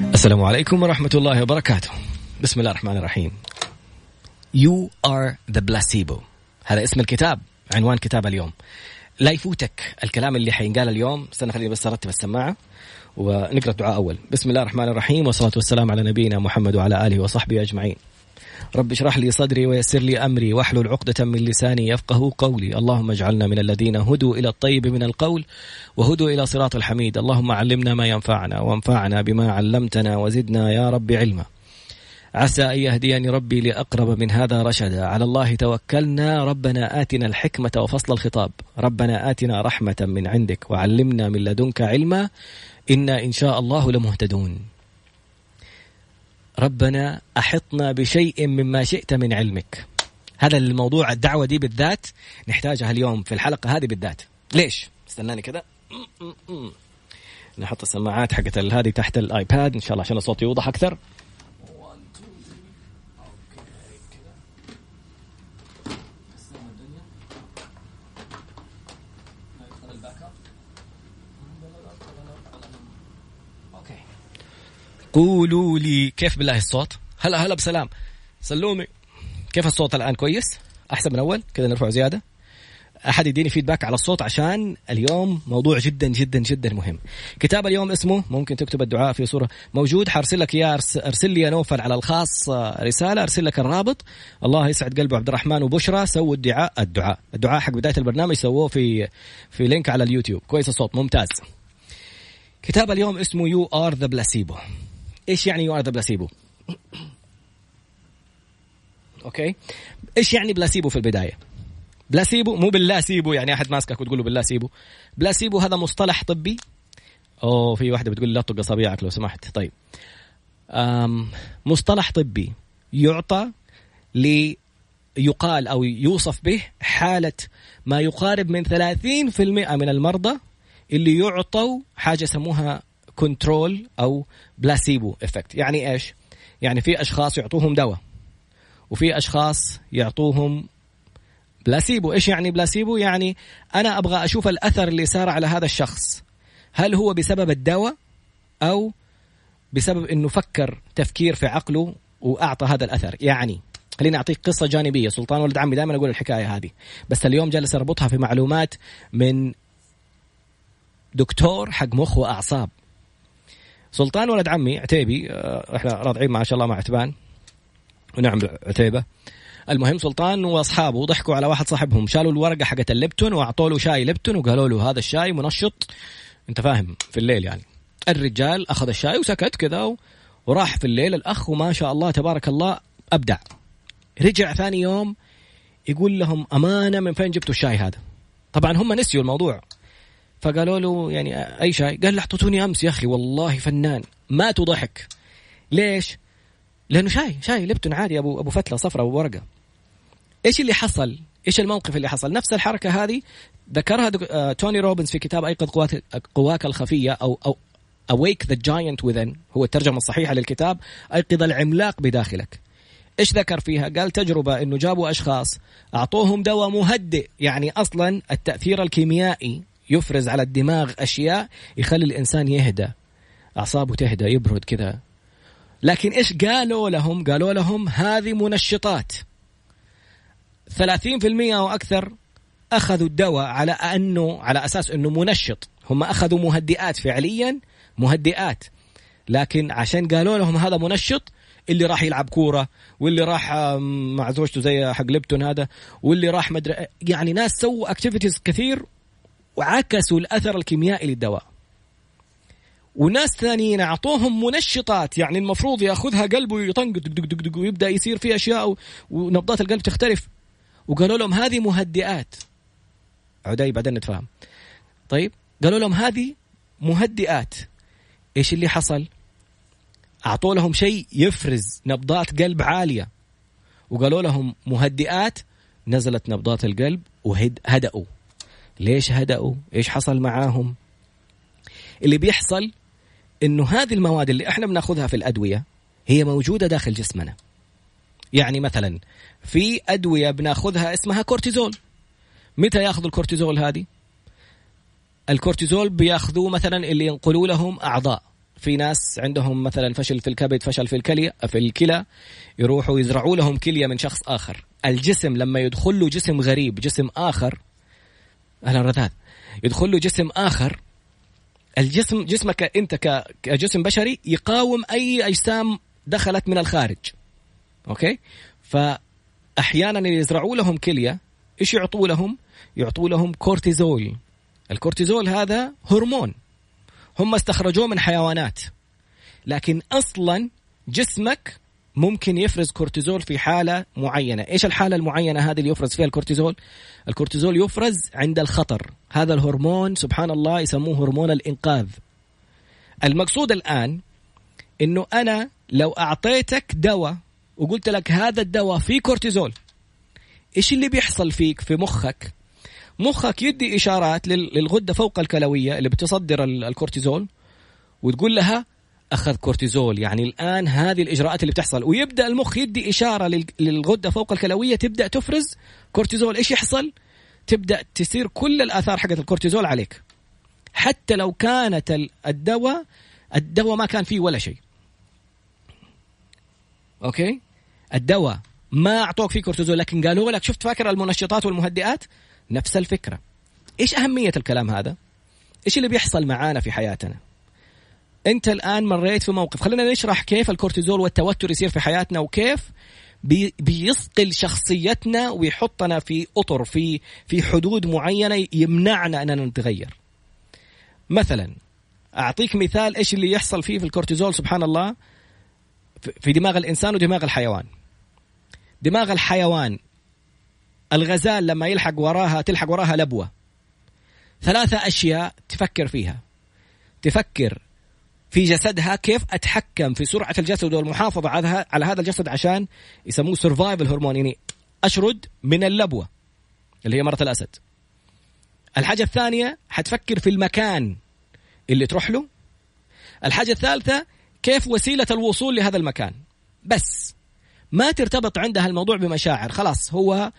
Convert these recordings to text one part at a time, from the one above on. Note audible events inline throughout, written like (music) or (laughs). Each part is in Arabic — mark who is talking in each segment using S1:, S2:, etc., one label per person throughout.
S1: السلام عليكم ورحمة الله وبركاته. بسم الله الرحمن الرحيم. You are the placebo. هذا اسم الكتاب عنوان كتاب اليوم. لا يفوتك الكلام اللي حينقال اليوم. استنى خليني بس أرتب السماعة ونقرأ الدعاء أول. بسم الله الرحمن الرحيم والصلاة والسلام على نبينا محمد وعلى آله وصحبه أجمعين. رب اشرح لي صدري ويسر لي أمري واحلل عقدة من لساني يفقه قولي، اللهم اجعلنا من الذين هدوا إلى الطيب من القول وهدوا إلى صراط الحميد، اللهم علمنا ما ينفعنا وانفعنا بما علمتنا وزدنا يا رب علما. عسى أن يهديني ربي لأقرب من هذا رشدا، على الله توكلنا، ربنا آتنا الحكمة وفصل الخطاب، ربنا آتنا رحمة من عندك وعلمنا من لدنك علما، إنا إن شاء الله لمهتدون. ربنا أحطنا بشيء مما شئت من علمك. هذا الموضوع الدعوة دي بالذات نحتاجها اليوم في الحلقة هذه بالذات. ليش؟ استناني كذا نحط السماعات حقت هذه تحت الايباد إن شاء الله عشان الصوت يوضح أكثر. قولوا لي كيف بالله الصوت؟ هلا هلا بسلام. سلومي كيف الصوت الآن؟ كويس؟ أحسن من أول؟ كذا نرفعه زيادة. أحد يديني feedback على الصوت عشان اليوم موضوع جدا جدا جدا مهم. كتاب اليوم اسمه ممكن تكتب الدعاء في صورة موجود. حارسل لك اياه ارسل لي يا نوفل على الخاص رسالة ارسل لك الرابط. الله يسعد قلبه عبد الرحمن وبشرى. سووا الدعاء الدعاء. الدعاء حق بداية البرنامج سووه في في link على اليوتيوب. كويس الصوت ممتاز. كتاب اليوم اسمه You Are the Placebo إيش يعني You Are the Placebo؟ okay؟ إيش يعني بلاسيبو في البداية؟ بلاسيبو مو بالله سيبو يعني أحد ماسكك وتقول له بالله سيبو بلاسيبو هذا مصطلح طبي. أوه في واحدة بتقول لا تطق أصابعك لو سمحت. طيب. أم مصطلح طبي يعطى لي يقال أو يوصف به حالة ما يقارب من 30% من المرضى اللي يعطوا حاجة يسموها control أو placebo effect يعني إيش؟ يعني في أشخاص يعطوهم دواء وفي أشخاص يعطوهم بلاسيبو إيش يعني بلاسيبو يعني أنا أبغى أشوف الأثر اللي صار على هذا الشخص. هل هو بسبب الدواء أو بسبب إنه فكر تفكير في عقله وأعطى هذا الأثر؟ يعني خليني أعطيك قصة جانبية. سلطان ولد عمي دائما أقول الحكاية هذه. بس اليوم جالس أربطها في معلومات من دكتور حق مخ وأعصاب. سلطان ولد عمي عتيبي آه، إحنا راضعين ما شاء الله مع عتبان. ونعم عتيبة. المهم سلطان وأصحابه ضحكوا على واحد صاحبهم شالوا الورقة حقت الليبتون وأعطوا له شاي ليبتون وقالوا له هذا الشاي منشط. أنت فاهم في الليل يعني. الرجال أخذ الشاي وسكت كذا وراح في الليل. الأخ وما شاء الله تبارك الله أبدع. رجع ثاني يوم يقول لهم أمانة من فين جبتوا الشاي هذا؟ طبعا هم نسيوا الموضوع. فقالوا له يعني أي شاي؟ قال له اعطيتوني أمس يا أخي والله فنان ماتوا ضحك ليش؟ لأنه شاي شاي لبتون عادي أبو أبو فتلة صفرة أبو ورقة. إيش اللي حصل؟ إيش الموقف اللي حصل؟ نفس الحركة هذه ذكرها آه، توني روبنز في كتاب أيقظ قواك قواك الخفية أو أو Awake the Giant Within هو الترجمة الصحيحة للكتاب أيقظ العملاق بداخلك. إيش ذكر فيها؟ قال تجربة أنه جابوا أشخاص أعطوهم دواء مهدئ يعني أصلا التأثير الكيميائي يفرز على الدماغ أشياء يخلي الإنسان يهدى أعصابه تهدى يبرد كذا. لكن إيش قالوا لهم؟ قالوا لهم هذه منشطات. 30% أو أكثر أخذوا الدواء على أنه على أساس أنه منشط. هم أخذوا مهدئات فعليا مهدئات. لكن عشان قالوا لهم هذا منشط اللي راح يلعب كورة واللي راح مع زوجته زي حق ليبتون هذا واللي راح مدري يعني ناس سووا اكتيفيتيز كثير وعكسوا الأثر الكيميائي للدواء. وناس ثانيين أعطوهم منشطات يعني المفروض يأخذها قلبه يطنق دق دق دق ويبدأ يصير في أشياء ونبضات القلب تختلف. وقالوا لهم هذه مهدئات. عدي بعدين نتفاهم. طيب قالوا لهم هذه مهدئات. إيش اللي حصل؟ أعطوا لهم شيء يفرز نبضات قلب عالية. وقالوا لهم مهدئات نزلت نبضات القلب وهدأوا ليش هدأوا؟ إيش حصل معاهم؟ اللي بيحصل إنه هذه المواد اللي إحنا بناخذها في الأدوية هي موجودة داخل جسمنا. يعني مثلا في أدوية بناخذها اسمها كورتيزول. متى ياخذوا الكورتيزول هذه؟ الكورتيزول بياخذوه مثلا اللي ينقلوا لهم أعضاء. في ناس عندهم مثلا فشل في الكبد فشل في الكلى في الكلى يروحوا يزرعوا لهم كلية من شخص آخر. الجسم لما يدخل له جسم غريب جسم آخر أهلا رذاذ يدخل له جسم آخر. الجسم جسمك أنت كجسم بشري يقاوم أي أجسام دخلت من الخارج. okay؟ فاحيانا يزرعوا لهم كلية إيش يعطوا لهم؟ يعطوا لهم كورتيزول. الكورتيزول هذا هرمون. هم استخرجوه من حيوانات. لكن أصلا جسمك ممكن يفرز كورتيزول في حالة معينة. إيش الحالة المعينة هذه اللي يفرز فيها الكورتيزول؟ الكورتيزول يفرز عند الخطر. هذا الهرمون سبحان الله يسموه هرمون الإنقاذ. المقصود الآن أنه أنا لو أعطيتك دواء وقلت لك هذا الدواء فيه كورتيزول إيش اللي بيحصل فيك في مخك؟ مخك يدي إشارات للغدة فوق الكلوية اللي بتصدر الكورتيزول وتقول لها أخذ كورتيزول. يعني الآن هذه الإجراءات اللي بتحصل ويبدأ المخ يدي إشارة للغدة فوق الكلوية تبدأ تفرز كورتيزول. إيش يحصل؟ تبدأ تصير كل الآثار حقت الكورتيزول عليك. حتى لو كانت الدواء الدواء ما كان فيه ولا شيء. okay؟ الدواء ما أعطوك فيه كورتيزول لكن قالوا لك شفت فاكر المنشطات والمهدئات؟ نفس الفكرة. إيش أهمية الكلام هذا؟ إيش اللي بيحصل معانا في حياتنا؟ انت الآن مريت في موقف. خلينا نشرح كيف الكورتيزول والتوتر يصير في حياتنا وكيف بي بيصقل شخصيتنا ويحطنا في أطر في في حدود معينة يمنعنا أننا نتغير. مثلا أعطيك مثال إيش اللي يحصل فيه في الكورتيزول سبحان الله في دماغ الإنسان ودماغ الحيوان. دماغ الحيوان الغزال لما يلحق وراها تلحق وراها لبوة. ثلاثة أشياء تفكر فيها. تفكر في جسدها كيف أتحكم في سرعة الجسد والمحافظة على هذا الجسد عشان يسموه سرفايفل هرمون يعني أشرد من اللبوة اللي هي مرة الأسد. الحاجة الثانية حتفكر في المكان اللي تروح له. الحاجة الثالثة كيف وسيلة الوصول لهذا المكان. بس ما ترتبط عندها الموضوع بمشاعر خلاص هو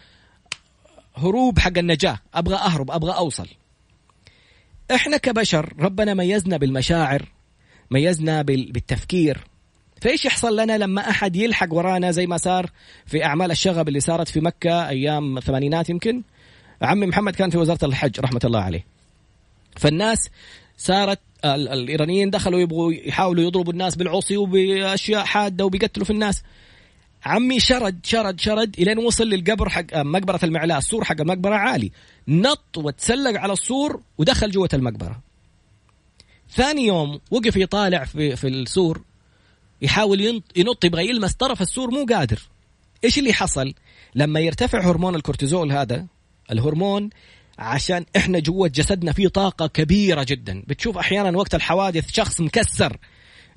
S1: هروب حق النجاة أبغى أهرب أبغى أوصل. إحنا كبشر ربنا ميزنا بالمشاعر ميزنا بالتفكير. فإيش يحصل لنا لما أحد يلحق ورانا زي ما صار في أعمال الشغب اللي صارت في مكة أيام الثمانينات يمكن؟ عمي محمد كان في وزارة الحج رحمة الله عليه. فالناس صارت الإيرانيين دخلوا يبغوا يحاولوا يضربوا الناس بالعصي وبأشياء حادة وبيقتلوا في الناس. عمي شرد شرد شرد إلين وصل للقبر حق مقبرة المعلاه السور حق المقبرة عالي. نط وتسلق على السور ودخل جوة المقبرة. ثاني يوم وقف يطالع في في السور يحاول ينط يبغى يلمس طرف السور مو قادر. إيش اللي حصل؟ لما يرتفع هرمون الكورتيزول هذا الهرمون عشان إحنا جوة جسدنا في طاقة كبيرة جدا. بتشوف أحيانا وقت الحوادث شخص مكسر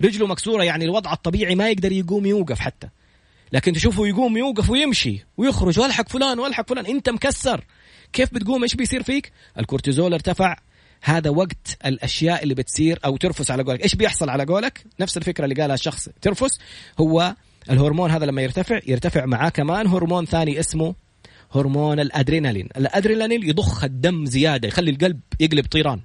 S1: رجله مكسورة يعني الوضع الطبيعي ما يقدر يقوم يوقف حتى. لكن تشوفه يقوم يوقف ويمشي ويخرج والحق فلان والحق فلان أنت مكسر. كيف بتقوم؟ إيش بيصير فيك؟ الكورتيزول ارتفع هذا وقت الأشياء اللي بتصير أو ترفس على قولك. إيش بيحصل على قولك؟ نفس الفكرة اللي قالها الشخص ترفس هو الهرمون هذا لما يرتفع يرتفع معاه كمان هرمون ثاني اسمه هرمون الأدرينالين. الأدرينالين يضخ الدم زيادة يخلي القلب يقلب طيران.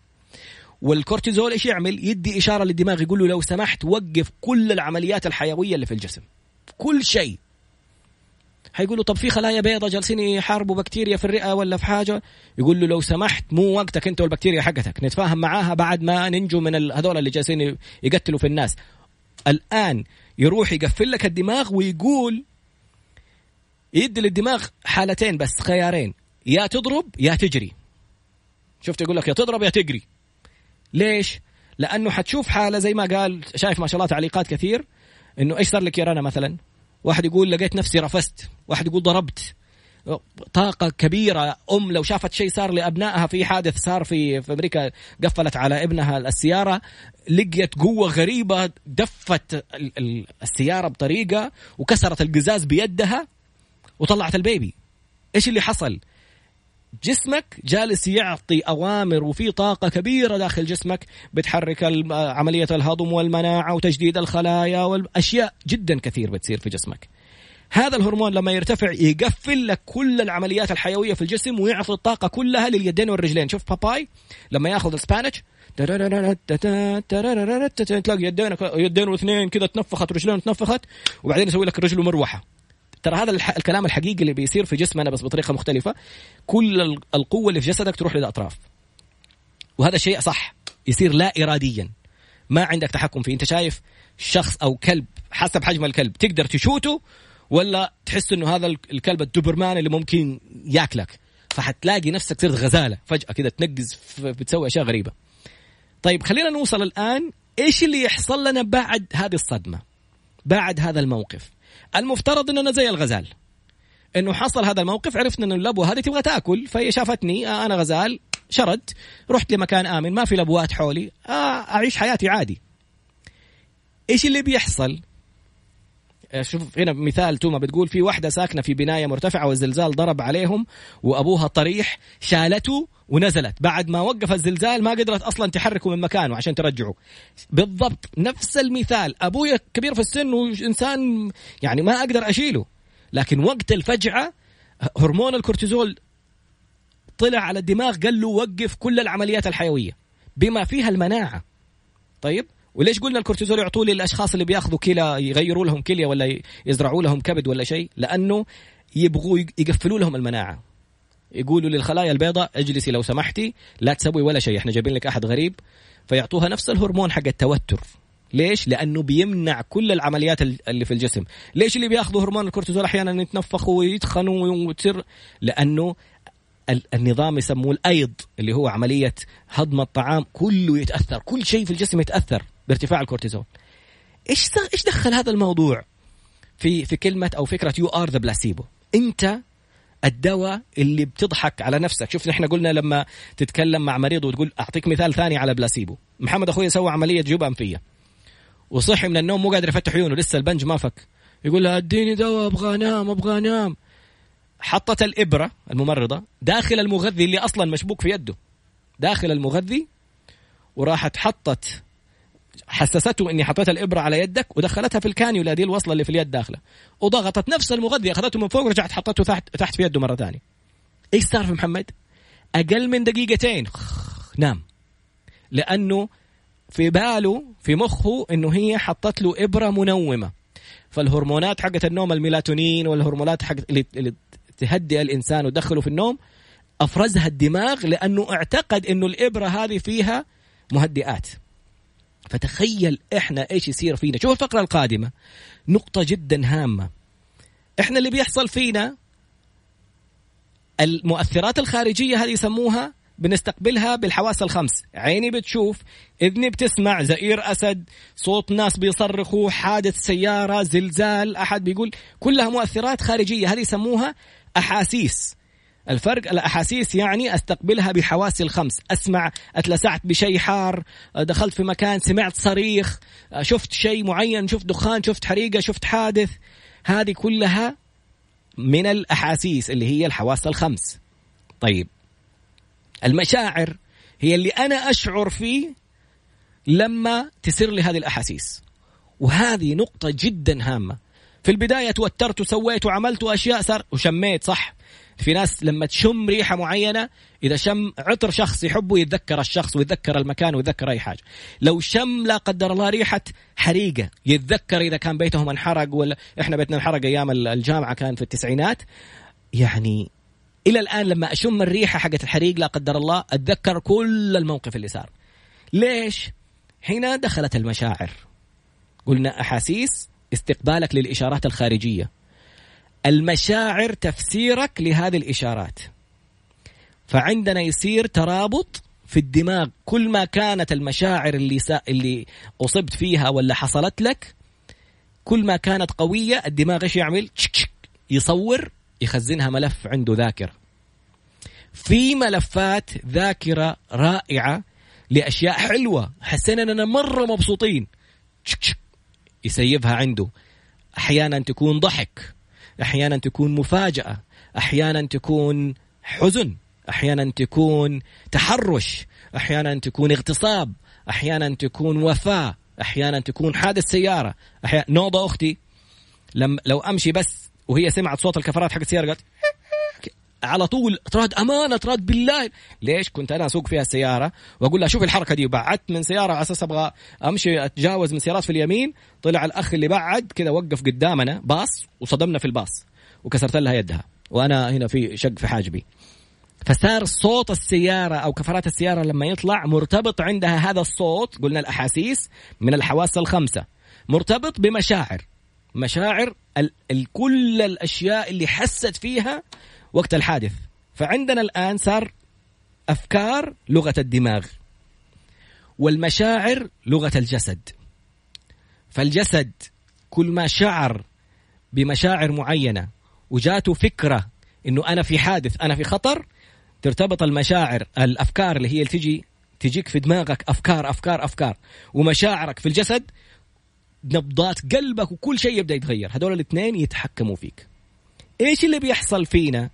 S1: والكورتيزول إيش يعمل؟ يدي إشارة للدماغ يقول له لو سمحت وقف كل العمليات الحيوية اللي في الجسم. كل شيء. حيقولوا طب في خلايا بيضاء جالسين يحاربوا بكتيريا في الرئة ولا في حاجة؟ يقول له لو سمحت مو وقتك انت والبكتيريا حقتك. نتفاهم معاها بعد ما ننجو من هذول اللي جالسين يقتلوا في الناس. الآن يروح يقفل لك الدماغ ويقول يدي للدماغ حالتين بس خيارين. يا تضرب يا تجري. شفت يقول لك يا تضرب يا تجري. ليش؟ لأنه حتشوف حالة زي ما قال شايف ما شاء الله تعليقات كثير إنه إيش صار لك يا رنا مثلا؟ واحد يقول لقيت نفسي رفست واحد يقول ضربت. طاقة كبيرة. أم لو شافت شيء صار لأبنائها في حادث صار في, في أمريكا قفلت على ابنها السيارة لقيت قوة غريبة دفت السيارة بطريقة وكسرت القزاز بيدها وطلعت البيبي. إيش اللي حصل؟ جسمك جالس يعطي أوامر وفي طاقة كبيرة داخل جسمك بتحرك عملية الهضم والمناعة وتجديد الخلايا والأشياء جدا كثير بتصير في جسمك. هذا الهرمون لما يرتفع يقفل لك كل العمليات الحيوية في الجسم ويعطي الطاقة كلها لليدين والرجلين، شوف باباي لما ياخذ السبانش تلاقي يدين يدين واثنين كذا تنفخت رجلين تنفخت وبعدين يسوي لك رجله مروحه ترى هذا الكلام الحقيقي اللي بيصير في جسمنا بس بطريقة مختلفة كل القوة اللي في جسدك تروح للأطراف. وهذا شيء صح يصير لا اراديا. ما عندك تحكم فيه. أنت شايف شخص أو كلب حسب حجم الكلب تقدر تشوته ولا تحس إنه هذا الكلب الدوبرمان اللي ممكن ياكلك؟ فحتلاقي نفسك صرت غزالة. فجأة كذا تنقز بتسوي أشياء غريبة. طيب خلينا نوصل الآن إيش اللي يحصل لنا بعد هذه الصدمة؟ بعد هذا الموقف؟ المفترض إننا زي الغزال. إنه حصل هذا الموقف عرفنا إنه اللبوه هذه تبغى تأكل فهي شافتني آه أنا غزال شرد رحت لمكان آمن ما في لبوات حولي آه أعيش حياتي عادي. إيش اللي بيحصل؟ شوف هنا مثال توما بتقول في واحدة ساكنة في بناية مرتفعة والزلزال ضرب عليهم وأبوها طريح شالته ونزلت. بعد ما وقف الزلزال ما قدرت أصلا تحركه من مكانه عشان ترجعه. بالضبط نفس المثال. أبويا كبير في السن وإنسان يعني ما أقدر أشيله. لكن وقت الفجعة هرمون الكورتيزول طلع على الدماغ قال له وقف كل العمليات الحيوية بما فيها المناعة. طيب؟ وليش قلنا الكورتيزول يعطوه للأشخاص اللي بياخذوا كلى يغيروا لهم كليه ولا يزرعوا لهم كبد ولا شيء؟ لأنه يبغوا يقفلوا لهم المناعة. يقولوا للخلايا البيضاء اجلسي لو سمحتي لا تسوي ولا شيء إحنا جايبين لك أحد غريب. فيعطوها نفس الهرمون حق التوتر. ليش؟ لأنه بيمنع كل العمليات اللي في الجسم، ليش اللي بياخذوا هرمون الكورتيزول أحيانا يتنفخوا ويتخنوا وتصير؟ لأنه النظام يسموه الأيض اللي هو عملية هضم الطعام كله يتأثر، كل شيء في الجسم يتأثر، بارتفاع الكورتيزون. إيش إيش دخل هذا الموضوع في في كلمة أو فكرة you are the placebo أنت الدواء اللي بتضحك على نفسك. شوف إحنا قلنا لما تتكلم مع مريض وتقول أعطيك مثال ثاني على بلاسيبو محمد أخوي سوى عملية جيوب انفيه وصحي من النوم مو قادر يفتح عيونه لسه البنج ما فك. يقول لها اديني دواء أبغى أنام أبغى أنام. حطت الإبرة الممرضة داخل المغذي اللي أصلا مشبوك في يده. داخل المغذي وراحت حطت حسسته إني حطيت الإبرة على يدك ودخلتها في الكانيولا دي الوصلة اللي في اليد داخلة. وضغطت نفس المغذي أخذته من فوق ورجعت حطته تحت تحت في يده مرة ثانية. إيش صار في محمد؟ أقل من دقيقتين. نام. لأنه في باله في مخه إنه هي حطت له إبرة منومة. فالهرمونات حقت النوم الميلاتونين والهرمونات حق اللي تهدئ الإنسان وتدخله في النوم أفرزها الدماغ لأنه اعتقد إنه الإبرة هذه فيها مهدئات. فتخيل إحنا إيش يصير فينا. شوف الفقرة القادمة. نقطة جدا هامة. إحنا اللي بيحصل فينا المؤثرات الخارجية هذه يسموها بنستقبلها بالحواس الخمس. عيني بتشوف إذني بتسمع زئير أسد صوت ناس بيصرخوا حادث سيارة زلزال أحد بيقول كلها مؤثرات خارجية. هذه يسموها أحاسيس. الفرق الأحاسيس يعني أستقبلها بحواسي الخمس. أسمع أتلسعت بشيء حار دخلت في مكان سمعت صريخ شفت شيء معين شفت دخان شفت حريقة شفت حادث. هذه كلها من الأحاسيس اللي هي الحواس الخمس. طيب. المشاعر هي اللي أنا أشعر فيه لما تسر لي هذه الأحاسيس. وهذه نقطة جدا هامة. في البداية توترت وسويت وعملت اشياء صار وشميت صح. في ناس لما تشم ريحة معينة إذا شم عطر شخص يحبه يتذكر الشخص ويتذكر المكان ويتذكر أي حاجة. لو شم لا قدر الله ريحة حريقة. يتذكر إذا كان بيتهم انحرق ولا إحنا بيتنا انحرق أيام الجامعة كان في التسعينات. يعني إلى الآن لما أشم الريحة حقت الحريق لا قدر الله أتذكر كل الموقف اللي صار. ليش؟ هنا دخلت المشاعر. قلنا أحاسيس استقبالك للإشارات الخارجية. المشاعر تفسيرك لهذه الإشارات. فعندنا يصير ترابط في الدماغ. كل ما كانت المشاعر اللي سا... اللي أصبت فيها ولا حصلت لك كل ما كانت قوية الدماغ إيش يعمل؟ يصور يخزنها ملف عنده ذاكرة. في ملفات ذاكرة رائعة لأشياء حلوة. حسينا إننا مرة مبسوطين. يسيبها عنده. أحيانا تكون ضحك. أحيانا تكون مفاجأة أحيانا تكون حزن أحيانا تكون تحرش أحيانا تكون اغتصاب أحيانا تكون وفاة أحيانا تكون حادث سيارة. أحيانا نوضة أختي لم لو أمشي بس وهي سمعت صوت الكفرات حق السيارة قالت على طول تراد أمانة تراد بالله. ليش كنت أنا أسوق فيها السيارة وأقول لها شوف الحركة دي وبعدت من سيارة على أساس أبغى أمشي أتجاوز من سيارات في اليمين طلع الأخ اللي بعد كذا وقف قدامنا باص وصدمنا في الباص وكسرت لها يدها وأنا هنا في شق في حاجبي. فصار صوت السيارة أو كفرات السيارة لما يطلع مرتبط عندها هذا الصوت قلنا الأحاسيس من الحواس الخمسة. مرتبط بمشاعر. مشاعر ال- ال- كل الأشياء اللي حست فيها وقت الحادث. فعندنا الآن صار أفكار لغة الدماغ والمشاعر لغة الجسد. فالجسد كل ما شعر بمشاعر معينة وجاته فكرة إنه أنا في حادث أنا في خطر ترتبط المشاعر الأفكار اللي هي اللي تجي تجيك في دماغك أفكار أفكار أفكار. ومشاعرك في الجسد نبضات قلبك وكل شيء يبدأ يتغير. هذول الاثنين يتحكموا فيك. إيش اللي بيحصل فينا؟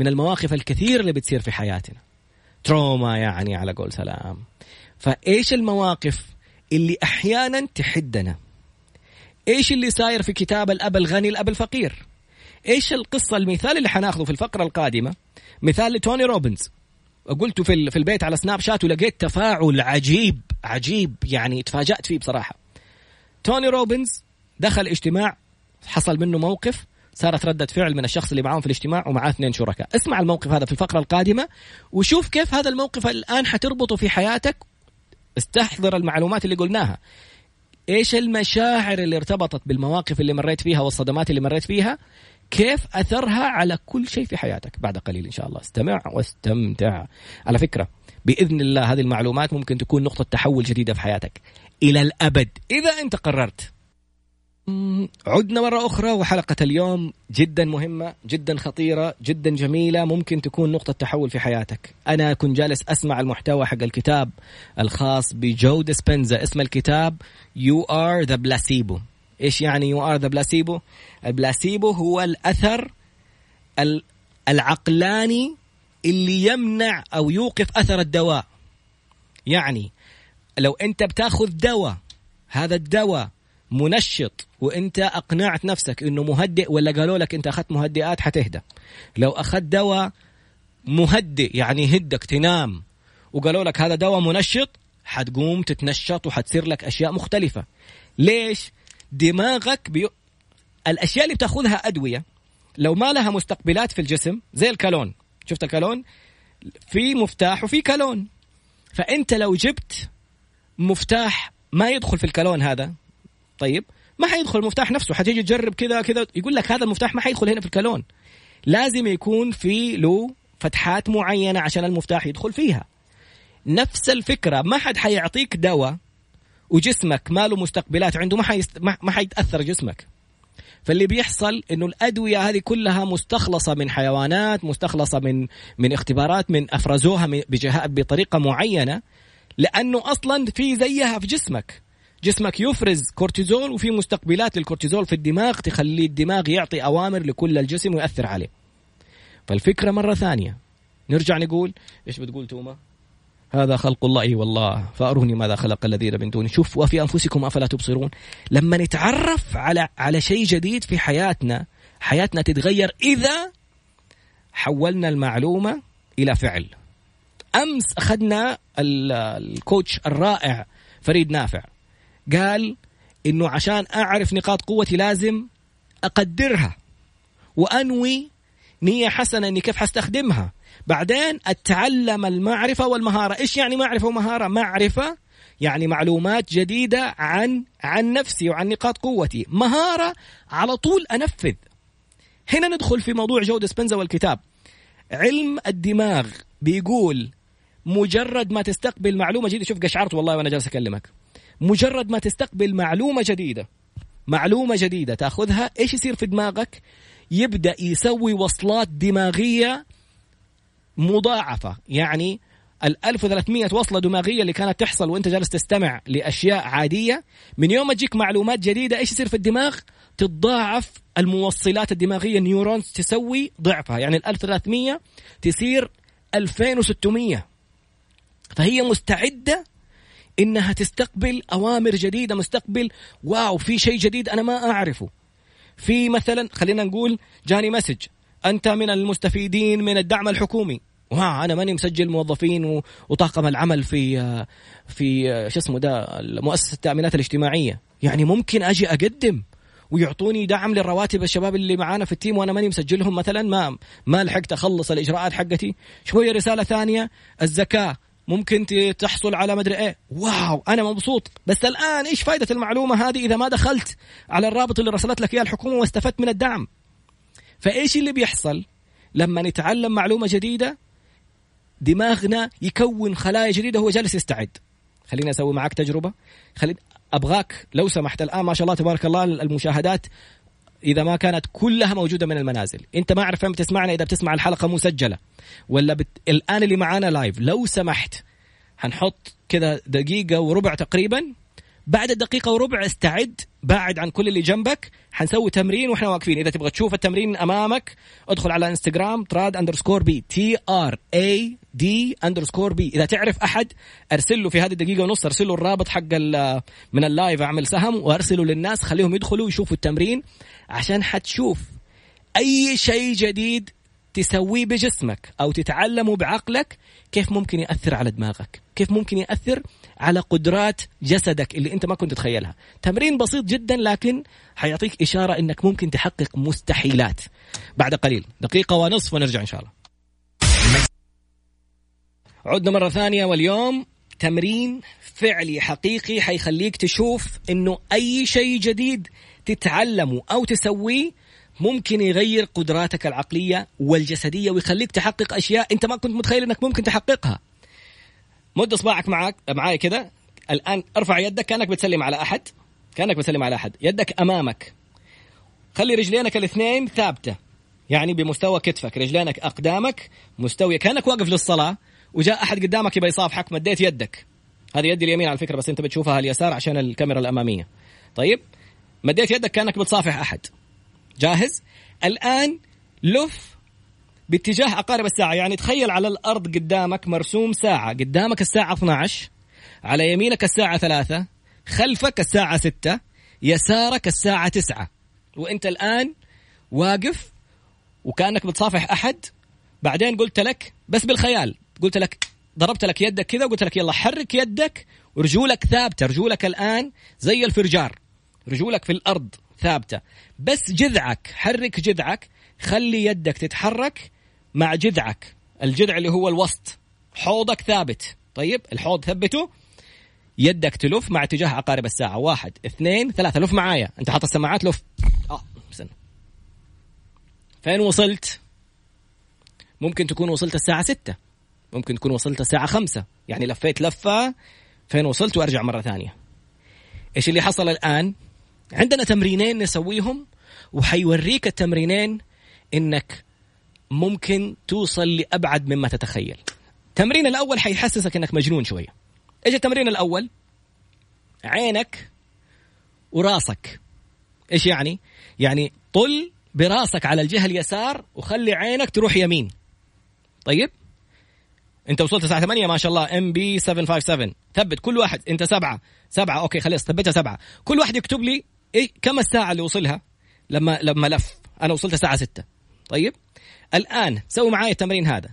S1: من المواقف الكثير اللي بتصير في حياتنا. trauma يعني على قول سلام. فإيش المواقف اللي أحيانا تحدنا؟ إيش اللي صاير في كتاب الأب الغني الأب الفقير؟ إيش القصة المثال اللي حناخذه في الفقرة القادمة؟ مثال لتوني روبنز. قلته في في البيت على Snapchat ولقيت تفاعل عجيب عجيب يعني تفاجأت فيه بصراحة. توني روبنز دخل اجتماع حصل منه موقف صارت ردة فعل من الشخص اللي معاهم في الاجتماع ومعاه اثنين شركاء. اسمع الموقف هذا في الفقرة القادمة وشوف كيف هذا الموقف الآن حتربطه في حياتك. استحضر المعلومات اللي قلناها. إيش المشاعر اللي ارتبطت بالمواقف اللي مريت فيها والصدمات اللي مريت فيها؟ كيف أثرها على كل شيء في حياتك؟ بعد قليل إن شاء الله. استمع واستمتع. على فكرة بإذن الله هذه المعلومات ممكن تكون نقطة تحول جديدة في حياتك. إلى الأبد. إذا أنت قررت عدنا مرة أخرى وحلقة اليوم جدا مهمة جدا خطيرة جدا جميلة ممكن تكون نقطة تحول في حياتك. أنا كنت جالس أسمع المحتوى حق الكتاب الخاص بجو ديسبنزا اسم الكتاب You are the placebo. إيش يعني You are the placebo البلاسيبو هو الأثر العقلاني اللي يمنع أو يوقف أثر الدواء. يعني لو أنت بتأخذ دواء هذا الدواء منشط وانت اقنعت نفسك انه مهدئ ولا قالوا لك انت اخذت مهدئات حتهدى. لو اخذت دواء مهدئ يعني يهدك تنام وقالوا لك هذا دواء منشط حتقوم تتنشط وحتصير لك أشياء مختلفة. ليش؟ دماغك بي... الأشياء اللي بتاخذها أدوية لو ما لها مستقبلات في الجسم زي الكالون. شفت الكالون؟ في مفتاح وفي كالون. فأنت لو جبت مفتاح ما يدخل في الكالون هذا طيب ما حيدخل المفتاح نفسه حتيجي تجرب كذا كذا يقول لك هذا المفتاح ما حيدخل هنا في الكالون. لازم يكون في له فتحات معينة عشان المفتاح يدخل فيها. نفس الفكرة ما حد حيعطيك دواء وجسمك ما له مستقبلات عنده ما حيست... ما حيتأثر جسمك. فاللي بيحصل إنه الأدوية هذه كلها مستخلصة من حيوانات مستخلصة من من اختبارات من أفرزوها بجهاء بطريقة معينة لأنه أصلا في زيها في جسمك. جسمك يفرز كورتيزول وفي مستقبلات للكورتيزول في الدماغ تخلي الدماغ يعطي أوامر لكل الجسم وياثر عليه. فالفكرة مرة ثانية. نرجع نقول إيش بتقول توما؟ هذا خلق الله إي والله. فأروني ماذا خلق الذين من دونه. شوف وفي أنفسكم أفلا تبصرون؟ لما نتعرف على على شيء جديد في حياتنا حياتنا تتغير إذا حولنا المعلومة إلى فعل. أمس أخذنا الكوتش الرائع فريد نافع. قال إنه عشان أعرف نقاط قوتي لازم أقدرها وأنوي نية حسنة إني كيف حستخدمها. بعدين أتعلم المعرفة والمهارة. إيش يعني معرفة ومهارة؟ معرفة يعني معلومات جديدة عن عن نفسي وعن نقاط قوتي. مهارة على طول أنفذ. هنا ندخل في موضوع جو ديسبنزا والكتاب. علم الدماغ بيقول مجرد ما تستقبل معلومة جديدة شوف قشعرت والله وأنا جالس أكلمك. مجرد ما تستقبل معلومة جديدة. معلومة جديدة تأخذها إيش يصير في دماغك؟ يبدأ يسوي وصلات دماغية مضاعفة. يعني ال 1300 وصلة دماغية اللي كانت تحصل وأنت جالس تستمع لأشياء عادية من يوم ما تجيك معلومات جديدة إيش يصير في الدماغ؟ تتضاعف الموصلات الدماغية النيورونز تسوي ضعفها. يعني ال 1300 تصير 2600 فهي مستعدة إنها تستقبل أوامر جديدة مستقبل. واو في شيء جديد أنا ما أعرفه. في مثلا خلينا نقول جاني message. أنت من المستفيدين من الدعم الحكومي. وها أنا ماني مسجل موظفين وطاقم العمل في في شو اسمه ده مؤسسة التأمينات الاجتماعية. يعني ممكن أجي أقدم ويعطوني دعم للرواتب الشباب اللي معانا في ال team وأنا ماني مسجلهم مثلا. ما ما لحقت أخلص الإجراءات حقتي. شوية رسالة ثانية الزكاة. ممكن تحصل على مدري إيه. wow أنا مبسوط. بس الآن إيش فائده المعلومة هذه إذا ما دخلت على الرابط اللي رسلت لك إياه الحكومة واستفدت من الدعم؟ فإيش اللي بيحصل لما نتعلم معلومة جديدة؟ دماغنا يكون خلايا جديدة هو جالس يستعد. خليني أسوي معك تجربة. خلي أبغاك لو سمحت الآن ما شاء الله تبارك الله المشاهدات إذا ما كانت كلها موجودة من المنازل. أنت ما اعرف فين بتسمعنا إذا بتسمع الحلقة مسجلة. ولا بت... الآن اللي معانا لايف لو سمحت حنحط كذا دقيقة وربع تقريبا بعد الدقيقة وربع استعد بعد عن كل اللي جنبك. حنسوي تمرين وإحنا واقفين. إذا تبغى تشوف التمرين أمامك ادخل على انستغرام تراد underscore B T R A D underscore B إذا تعرف أحد أرسل له في هذه الدقيقة ونص أرسل له الرابط حق من ال live أعمل سهم وأرسله للناس. خليهم يدخلوا يشوفوا التمرين عشان حتشوف أي شيء جديد تسويه بجسمك أو تتعلمه بعقلك كيف ممكن يأثر على دماغك؟ كيف ممكن يأثر على قدرات جسدك اللي أنت ما كنت تتخيلها؟ تمرين بسيط جدا لكن حيعطيك إشارة إنك ممكن تحقق مستحيلات. بعد قليل دقيقة ونصف ونرجع إن شاء الله. عدنا مرة ثانية واليوم تمرين فعلي حقيقي حيخليك تشوف إنه أي شيء جديد تتعلمه أو تسويه ممكن يغير قدراتك العقلية والجسدية ويخليك تحقق أشياء أنت ما كنت متخيل إنك ممكن تحققها. مد إصبعك معك معاي كذا الآن ارفع يدك. كأنك بتسلم على أحد. كأنك بتسلم على أحد. يدك أمامك. خلي رجلينك الاثنين ثابتة. يعني بمستوى كتفك. رجلينك أقدامك مستوية. كأنك واقف للصلاة وجاء أحد قدامك يبغى يصافحك. مديت يدك. هذه يدي اليمين على فكرة بس أنت بتشوفها اليسار عشان الكاميرا الأمامية. طيب. مديت يدك كأنك بتصافح أحد. جاهز؟ الآن لف باتجاه عقارب الساعة. يعني تخيل على الأرض قدامك مرسوم ساعة. قدامك الساعة 12 على يمينك الساعة 3 خلفك الساعة 6 يسارك الساعة 9 وأنت الآن واقف وكأنك بتصافح أحد. بعدين قلت لك بس بالخيال. قلت لك ضربت لك يدك كذا وقلت لك يلا حرك يدك. ورجولك ثابتة. رجولك الآن زي الفرجار. رجولك في الأرض. ثابتة. بس جذعك حرك جذعك خلي يدك تتحرك مع جذعك. الجذع اللي هو الوسط. حوضك ثابت. طيب الحوض ثبته. يدك تلف مع اتجاه عقارب الساعة. واحد اثنين ثلاثة. لف معايا. أنت حاط السماعات؟ لف. آه استنى فين وصلت؟ ممكن تكون وصلت الساعة ستة. ممكن تكون وصلت الساعة خمسة. يعني لفيت لفة فين وصلت؟ وأرجع مرة ثانية. إيش اللي حصل الآن؟ عندنا تمرينين نسويهم وحيوريك التمرينين إنك ممكن توصل لأبعد مما تتخيل. التمرين الأول حيحسسك إنك مجنون شوية. إيش التمرين الأول؟ عينك وراسك. إيش يعني؟ يعني طل براسك على الجهة اليسار وخلي عينك تروح يمين. طيب؟ أنت وصلت الساعة 8 ما شاء الله. MB 757 ثبت كل واحد أنت سبعة سبعة okay خلاص ثبتها سبعة. كل واحد يكتب لي إيه كم الساعة اللي وصلها؟ لما لما لف. أنا وصلت الساعة 6 طيب؟ الآن سوي معي التمرين هذا.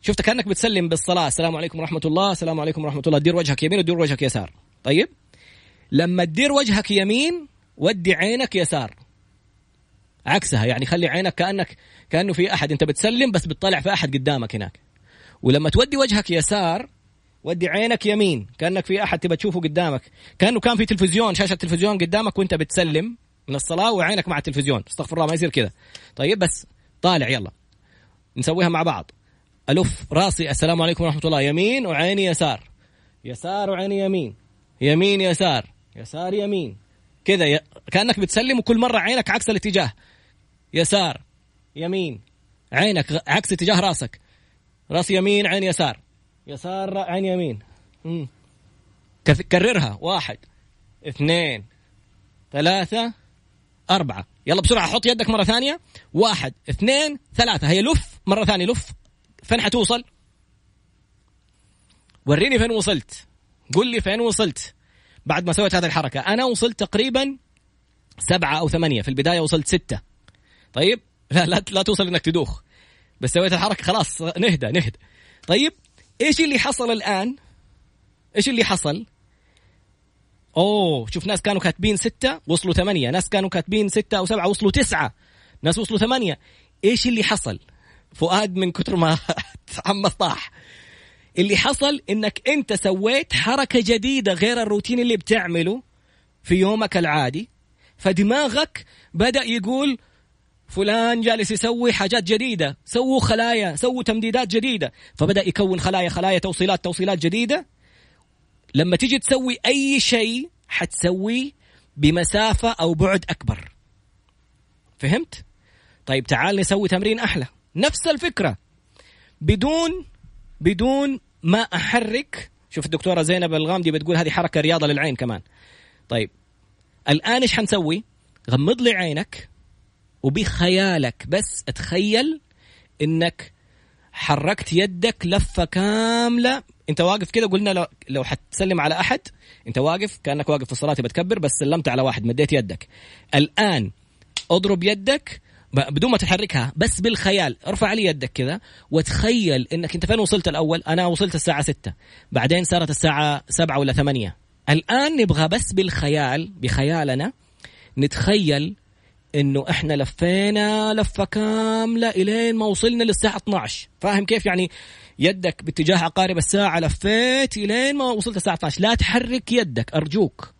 S1: شفت كأنك بتسلم بالصلاة. السلام عليكم ورحمة الله. السلام عليكم ورحمة الله. تدير وجهك يمين وتدير وجهك يسار. طيب؟ لما تدير وجهك يمين ودي عينك يسار. عكسها يعني خلي عينك كانك كأنه في أحد. أنت بتسلم بس بتطلع في أحد قدامك هناك. ولما تودي وجهك يسار ودي عينك يمين كأنك في أحد تبى تشوفه قدامك. كأنه كان في تلفزيون شاشة تلفزيون قدامك وأنت بتسلم من الصلاة وعينك مع التلفزيون. استغفر الله ما يصير كذا. طيب بس طالع يلا. نسويها مع بعض. ألف راسي السلام عليكم ورحمة الله. يمين وعيني يسار. يسار وعيني يمين. يمين يسار. يسار يمين. كذا ي... كأنك بتسلم وكل مرة عينك عكس الاتجاه. يسار يمين. عينك عكس اتجاه راسك. راس يمين عين يسار. يسار عين يمين. مم. كررها. واحد اثنين ثلاثة أربعة. يلا بسرعة حط يدك مرة ثانية. واحد اثنين ثلاثة. هي لف مرة ثانية لف. فين حتوصل؟ وريني فين وصلت. قل لي فين وصلت. بعد ما سويت هذه الحركة. أنا وصلت تقريبا سبعة أو ثمانية. في البداية وصلت ستة. طيب؟ (laughs) لا لا لا توصل إنك تدوخ. بس سويت الحركة خلاص نهدى نهدى. طيب؟ إيش اللي حصل الآن؟ إيش اللي حصل؟ أوه شوف ناس كانوا كاتبين ستة وصلوا ثمانية. ناس كانوا كاتبين ستة أو سبعة وصلوا تسعة. ناس وصلوا ثمانية. إيش اللي حصل؟ فؤاد من كتر ما (laughs) عم طاح. اللي حصل إنك أنت سويت حركة جديدة غير الروتين اللي بتعمله في يومك العادي فدماغك بدأ يقول فلان جالس يسوي حاجات جديدة سووا خلايا سووا تمديدات جديدة. فبدأ يكون خلايا خلايا توصيلات توصيلات جديدة. لما تيجي تسوي أي شيء حتسويه بمسافة أو بعد أكبر. فهمت؟ طيب تعال نسوي تمرين أحلى. نفس الفكرة. بدون بدون ما أحرك شوف الدكتورة زينب الغامدي بتقول هذه حركة رياضة للعين كمان. طيب الآن إيش حنسوي؟ غمض لي عينك. وبخيالك. بس اتخيل انك حركت يدك لفة كاملة. انت واقف كده قلنا لو, لو حتسلم على أحد انت واقف كأنك واقف في الصلاة بتكبر بس سلمت على واحد مديت يدك. الآن اضرب يدك بدون ما تحركها بس بالخيال. ارفع لي يدك كذا وتخيل انك انت فين وصلت الأول؟ أنا وصلت الساعة ستة. بعدين صارت الساعة سبعة ولا ثمانية. الآن نبغى بس بالخيال بخيالنا نتخيل إنه إحنا لفينا لفة كاملة إلين ما وصلنا للساعة 12 فاهم كيف؟ يعني يدك باتجاه عقارب الساعة لفيت إلين ما وصلت الساعة 12 لا تحرك يدك أرجوك.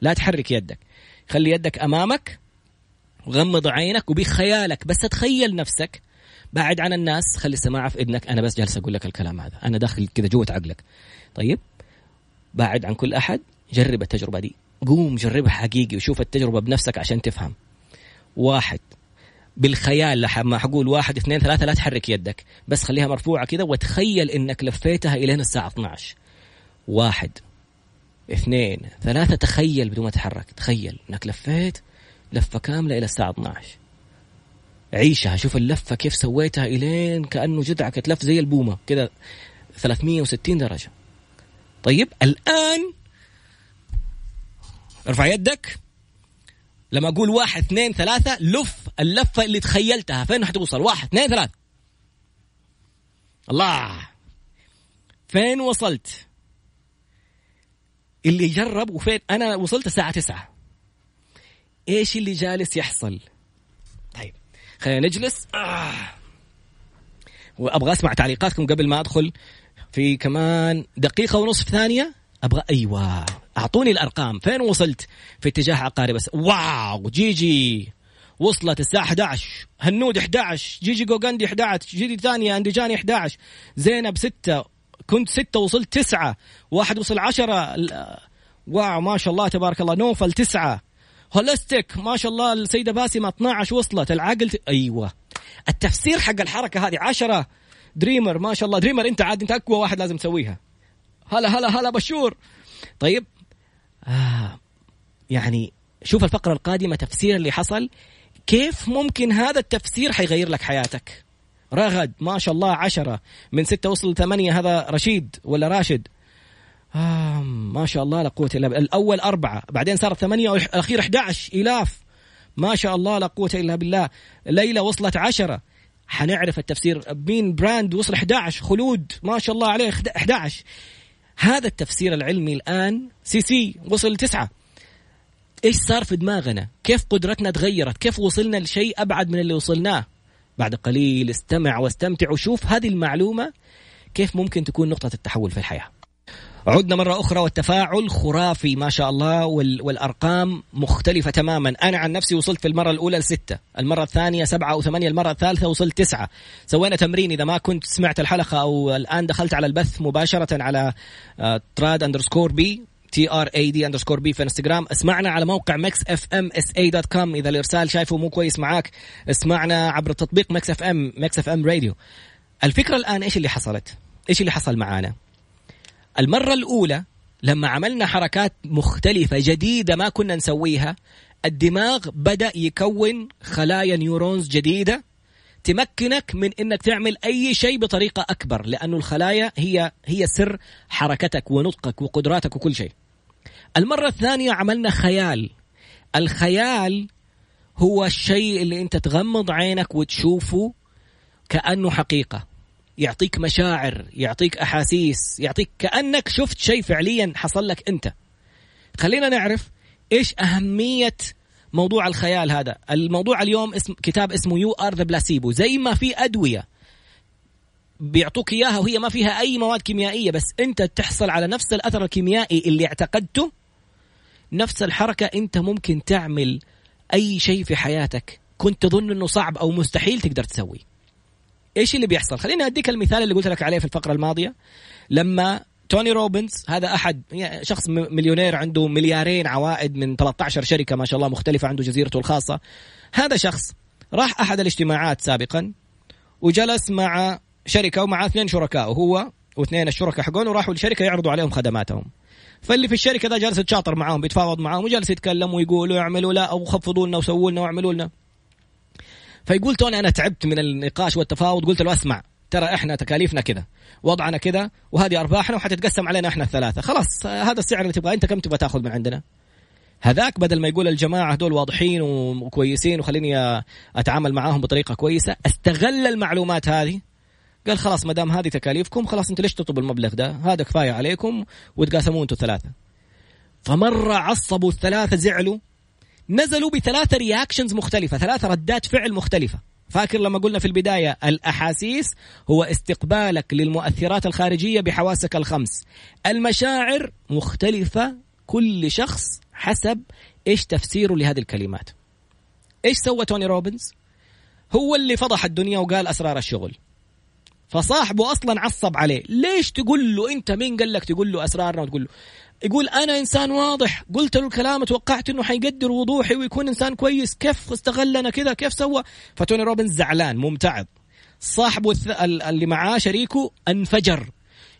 S1: لا تحرك يدك. خلي يدك أمامك وغمض عينك وبخيالك. بس تخيل نفسك بعد عن الناس. خلي السماعة في إذنك. أنا بس جالس أقول لك الكلام هذا. أنا داخل كذا جوة عقلك. طيب؟ بعد عن كل أحد جرب التجربة دي. قوم جربها حقيقي وشوف التجربة بنفسك عشان تفهم. واحد. بالخيال لما حقول واحد اثنين ثلاثة لا تحرك يدك. بس خليها مرفوعة كذا وتخيل إنك لفيتها الين الساعة 12 واحد. اثنين ثلاثة تخيل بدون ما تتحرك. تخيل إنك لفيت لفة كاملة إلى الساعة 12 عيشها شوف اللفة كيف سويتها إلين كأنه جدعك تلف زي البومة كذا 360 درجة. طيب الآن ارفع يدك. لما أقول واحد اثنين ثلاثة لف اللفة اللي تخيلتها. فين حتوصل واحد اثنين ثلاثة. الله. فين وصلت؟ اللي جرب وفين؟ أنا وصلت الساعة تسعة. إيش اللي جالس يحصل؟ طيب خلينا نجلس. آه. وأبغى أسمع تعليقاتكم قبل ما أدخل. في كمان دقيقة ونصف ثانية. أبغى أيوه. أعطوني الأرقام. فين وصلت؟ في اتجاه عقارب. بس واو جيجي. وصلت الساعة 11 هنود 11 جيجي جوجندي 11 جيجي ثانية اندجاني 11 زينب 6 كنت 6 وصلت 9 واحد وصل 10 wow ما شاء الله تبارك الله. نوفل 9 holistic ما شاء الله. السيدة باسمة 12 وصلت. العقل ت... أيوه. التفسير حق الحركة هذه 10 dreamer ما شاء الله. dreamer أنت عاد أنت أقوى واحد لازم تسويها. هلا هلا هلا بشور. طيب آه يعني شوف الفقرة القادمة تفسير اللي حصل. كيف ممكن هذا التفسير حيغير لك حياتك؟ رغد ما شاء الله عشرة. من ستة وصل ثمانية هذا رشيد ولا راشد؟ آه ما شاء الله لا قوة إلا بالله. الأول أربعة بعدين صارت ثمانية والأخير 11 إلاف. ما شاء الله لا قوة إلا بالله. ليلى وصلت عشرة. حنعرف التفسير. مين براند وصل 11 خلود ما شاء الله عليه 11 هذا التفسير العلمي الآن سي سي وصل تسعة إيش صار في دماغنا؟ كيف قدرتنا تغيرت؟ كيف وصلنا لشيء أبعد من اللي وصلناه؟ بعد قليل استمع واستمتع وشوف هذه المعلومة كيف ممكن تكون نقطة التحول في الحياة. عدنا مرة أخرى والتفاعل خرافي ما شاء الله والأرقام مختلفة تماما. أنا عن نفسي وصلت في المرة الأولى لستة المرة الثانية سبعة أو ثمانية المرة الثالثة وصلت تسعة. سوينا تمرين إذا ما كنت سمعت الحلقة أو الآن دخلت على البث مباشرة على تراد underscore B T R A D underscore B في انستغرام اسمعنا على موقع مكس اف ام اس اي دوت كوم إذا الإرسال شايفه مو كويس معاك اسمعنا عبر تطبيق Mix FM Mix FM radio الفكرة الآن إيش اللي حصلت؟ إيش اللي حصل معانا؟ المرة الأولى لما عملنا حركات مختلفة جديدة ما كنا نسويها الدماغ بدأ يكون خلايا neurons جديدة تمكنك من إنك تعمل أي شيء بطريقة أكبر لأنه الخلايا هي هي سر حركتك ونطقك وقدراتك وكل شيء. المرة الثانية عملنا خيال. الخيال هو الشيء اللي أنت تغمض عينك وتشوفه كأنه حقيقة يعطيك مشاعر يعطيك أحاسيس يعطيك كأنك شفت شيء فعليا حصل لك أنت. خلينا نعرف إيش أهمية موضوع الخيال هذا. الموضوع اليوم اسم كتاب اسمه you are the placebo زي ما في أدوية بيعطوك إياها وهي ما فيها أي مواد كيميائية بس أنت تحصل على نفس الأثر الكيميائي اللي اعتقدته نفس الحركة أنت ممكن تعمل أي شيء في حياتك كنت تظن إنه صعب أو مستحيل تقدر تسويه. إيش اللي بيحصل؟ خليني أديك المثال اللي قلت لك عليه في الفقرة الماضية. لما توني روبنز هذا أحد يعني شخص مليونير عنده مليارين عوائد من 13 شركة ما شاء الله مختلفة عنده جزيرته الخاصة. هذا شخص راح أحد الاجتماعات سابقا وجلس مع شركة ومع اثنين شركاء وهو واثنين الشركاء حقون وراحوا للشركه يعرضوا عليهم خدماتهم. فاللي في الشركة ذا جالس يتشاطر معاهم بيتفاوض معاهم وجالس يتكلم ويقولوا اعملوا لا أو خفضوا لنا وسووا لنا واعملوا لنا. فيقول توني أنا تعبت من النقاش والتفاوض قلت له أسمع ترى إحنا تكاليفنا كذا وضعنا كذا وهذه أرباحنا وحتتقسم علينا إحنا الثلاثة. خلاص هذا السعر اللي تبغاه أنت كم تبغى تأخذ من عندنا؟ هذاك بدل ما يقول الجماعة هذول واضحين وكويسين وخليني أتعامل معاهم بطريقة كويسة استغل المعلومات هذه. قال خلاص ما دام هذه تكاليفكم خلاص انت ليش تطلب المبلغ ده؟ هذا كفاية عليكم وتقاسموا أنتم ثلاثة فمرة عصبوا الثلاثة زعلوا نزلوا بثلاثة رياكشنز مختلفة ثلاثة ردات فعل مختلفة. فاكر لما قلنا في البداية الأحاسيس هو استقبالك للمؤثرات الخارجية بحواسك الخمس. المشاعر مختلفة كل شخص حسب إيش تفسيره لهذه الكلمات. إيش سوى توني روبنز؟ هو اللي فضح الدنيا وقال أسرار الشغل. فصاحبه أصلا عصب عليه. ليش تقول له أنت مين؟ قال لك تقول له أسرارنا وتقول له. يقول أنا إنسان واضح. قلت له الكلام توقعت إنه حيقدر وضوحي ويكون إنسان كويس. كيف استغلنا كذا؟ كيف سوى؟ فتوني روبنز زعلان ممتعض. صاحبه اللي معاه شريكه انفجر.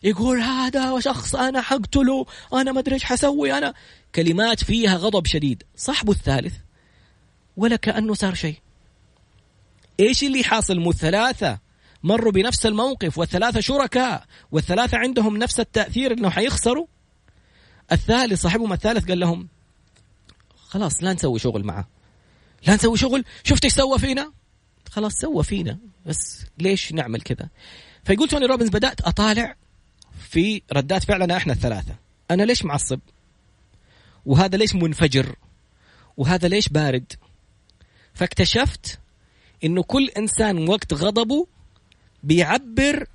S1: يقول هذا شخص أنا حقتله أنا ما أدري إيش حسوي أنا كلمات فيها غضب شديد. صاحبه الثالث ولا كأنه صار شيء. إيش اللي حاصل؟ مو ثلاثة مروا بنفس الموقف والثلاثة شركاء والثلاثة عندهم نفس التأثير إنه حيخسروا. الثالث صاحبهم الثالث قال لهم خلاص لا نسوي شغل معه. لا نسوي شغل؟ شفت إيش سوى فينا؟ خلاص سوى فينا بس ليش نعمل كذا؟ فيقول توني روبنز بدأت أطالع في ردات فعلنا إحنا الثلاثة. أنا ليش معصب؟ وهذا ليش منفجر؟ وهذا ليش بارد؟ فاكتشفت إنه كل إنسان وقت غضبه بيعبر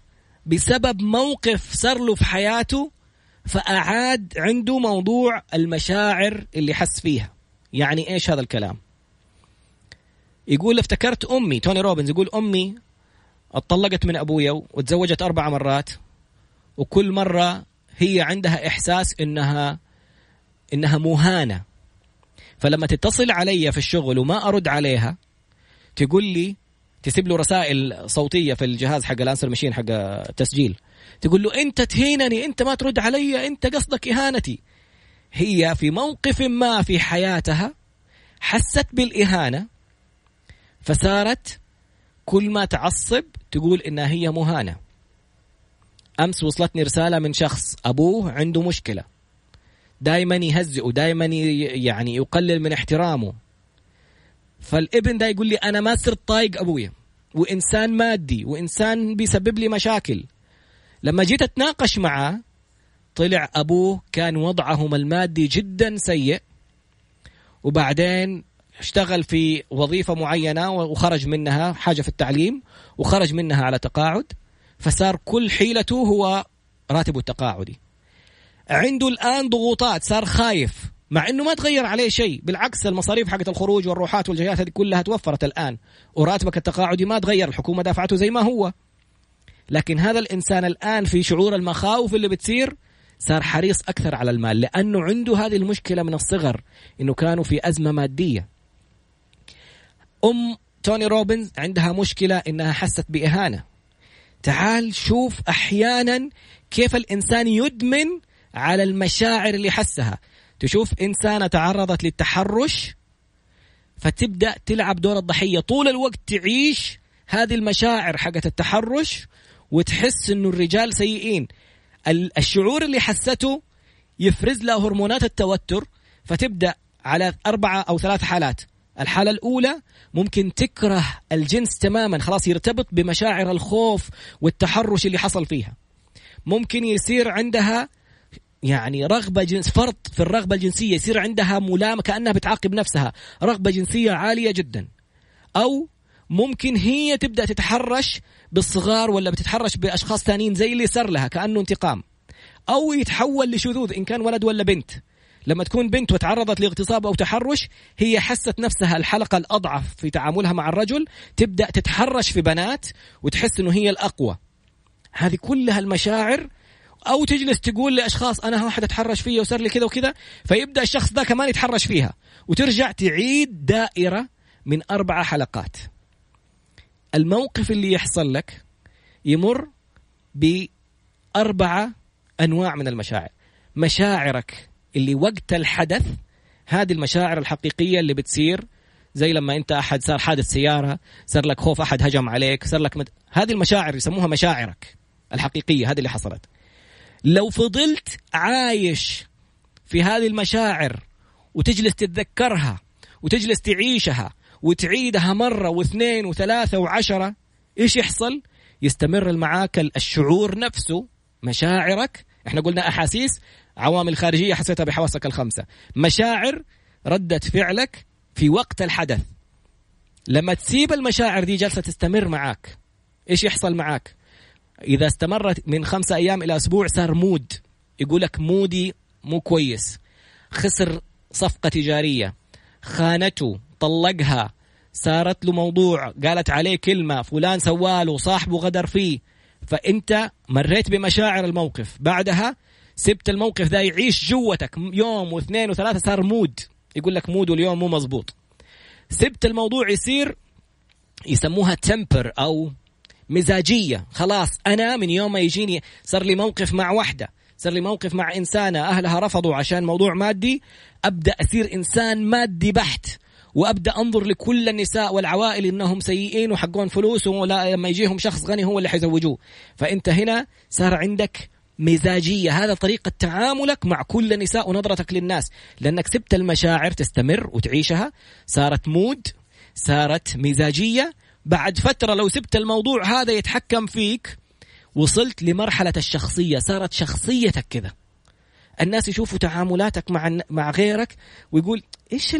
S1: بسبب موقف صار له في حياته فأعاد عنده موضوع المشاعر اللي حس فيها. يعني إيش هذا الكلام؟ يقول افتكرت أمي توني روبنز يقول أمي اتطلقت من أبويا وتزوجت أربع مرات وكل مرة هي عندها إحساس إنها إنها مهانة. فلما تتصل علي في الشغل وما أرد عليها تقول لي تسيب له رسائل صوتية في الجهاز حق الأنسر ماشين حق التسجيل تقول له انت تهينني انت ما ترد علي انت قصدك إهانتي. هي في موقف ما في حياتها حست بالإهانة فصارت كل ما تعصب تقول إنها هي مهانة. أمس وصلتني رسالة من شخص أبوه عنده مشكلة. دائما يهزئه دائما يعني يقلل من احترامه. فالابن ده يقول لي أنا ما صرت طايق أبويا. وإنسان مادي وإنسان بيسبب لي مشاكل. لما جيت أتناقش معاه طلع أبوه كان وضعهم المادي جدا سيء وبعدين اشتغل في وظيفة معينة وخرج منها حاجة في التعليم وخرج منها على تقاعد فصار كل حيلته هو راتبه التقاعدي. عنده الآن ضغوطات صار خايف مع إنه ما تغير عليه شيء بالعكس المصاريف حقت الخروج والروحات والجيات هذه كلها توفرت الآن وراتبك التقاعدي ما تغير الحكومة دافعته زي ما هو. لكن هذا الإنسان الآن في شعور المخاوف اللي بتصير صار حريص أكثر على المال لأنه عنده هذه المشكلة من الصغر إنه كانوا في أزمة مادية. أم توني روبنز عندها مشكلة إنها حست بإهانة. تعال شوف أحيانا كيف الإنسان يدمن على المشاعر اللي حسها. تشوف إنسانة تعرضت للتحرش فتبدأ تلعب دور الضحية. طول الوقت تعيش هذه المشاعر حقت التحرش وتحس إنه الرجال سيئين. الشعور اللي حسته يفرز لها هرمونات التوتر فتبدأ على أربعة أو ثلاث حالات. الحالة الأولى ممكن تكره الجنس تماما خلاص يرتبط بمشاعر الخوف والتحرش اللي حصل فيها. ممكن يصير عندها يعني رغبة جنس فرط في الرغبة الجنسية يصير عندها ملامة كأنها بتعاقب نفسها. رغبة جنسية عالية جدا. أو ممكن هي تبدأ تتحرش بالصغار ولا بتتحرش بأشخاص ثانيين زي اللي صار لها كأنه انتقام. أو يتحول لشذوذ إن كان ولد ولا بنت. لما تكون بنت وتعرضت لاغتصاب أو تحرش هي حست نفسها الحلقة الأضعف في تعاملها مع الرجل تبدأ تتحرش في بنات وتحس إنه هي الأقوى. هذه كلها المشاعر أو تجلس تقول لأشخاص أنا واحد أتحرش فيا وصار لي كذا وكذا فيبدأ الشخص ده كمان يتحرش فيها. وترجع تعيد دائرة من أربع حلقات. الموقف اللي يحصل لك يمر بأربعة أنواع من المشاعر. مشاعرك اللي وقت الحدث هذه المشاعر الحقيقية اللي بتصير زي لما أنت أحد صار حادث سيارة صار لك خوف أحد هجم عليك صار لك مد... هذه المشاعر يسموها مشاعرك الحقيقية هذه اللي حصلت. لو فضلت عايش في هذه المشاعر وتجلس تتذكرها وتجلس تعيشها وتعيدها مرة واثنين وثلاثة وعشرة إيش يحصل؟ يستمر معاك الشعور نفسه مشاعرك إحنا قلنا أحاسيس عوامل خارجية حسيتها بحواسك الخمسة. مشاعر ردة فعلك في وقت الحدث. لما تسيب المشاعر دي جالسة تستمر معاك. إيش يحصل معاك؟ إذا استمرت من خمسة أيام إلى أسبوع صار mood. يقول لك mood ي مو كويس. خسر صفقة تجارية. خانته. طلقها. صارت له موضوع. قالت عليه كلمة فلان سواله صاحبه غدر فيه. فأنت مريت بمشاعر الموقف. بعدها سبت الموقف ذا يعيش جواتك. يوم واثنين وثلاثة صار mood. يقول لك mood ه اليوم مو مزبوط سبت الموضوع يصير يسموها تمبر أو مزاجية. خلاص أنا من يوم ما يجيني صار لي موقف مع وحدة. صار لي موقف مع إنسانة. أهلها رفضوا عشان موضوع مادي. أبدأ أصير إنسان مادي بحت. وأبدأ أنظر لكل النساء والعوائل إنهم سيئين وحقون فلوس ولا لما يجيهم شخص غني هو اللي حيزوجوه. فأنت هنا صار عندك مزاجية. هذا طريقة تعاملك مع كل النساء ونظرتك للناس. لأنك سبت المشاعر تستمر وتعيشها. صارت مود صارت مزاجية. بعد فترة لو سبت الموضوع هذا يتحكم فيك وصلت لمرحلة الشخصية. صارت شخصيتك كذا. الناس يشوفوا تعاملاتك مع مع غيرك ويقول إيش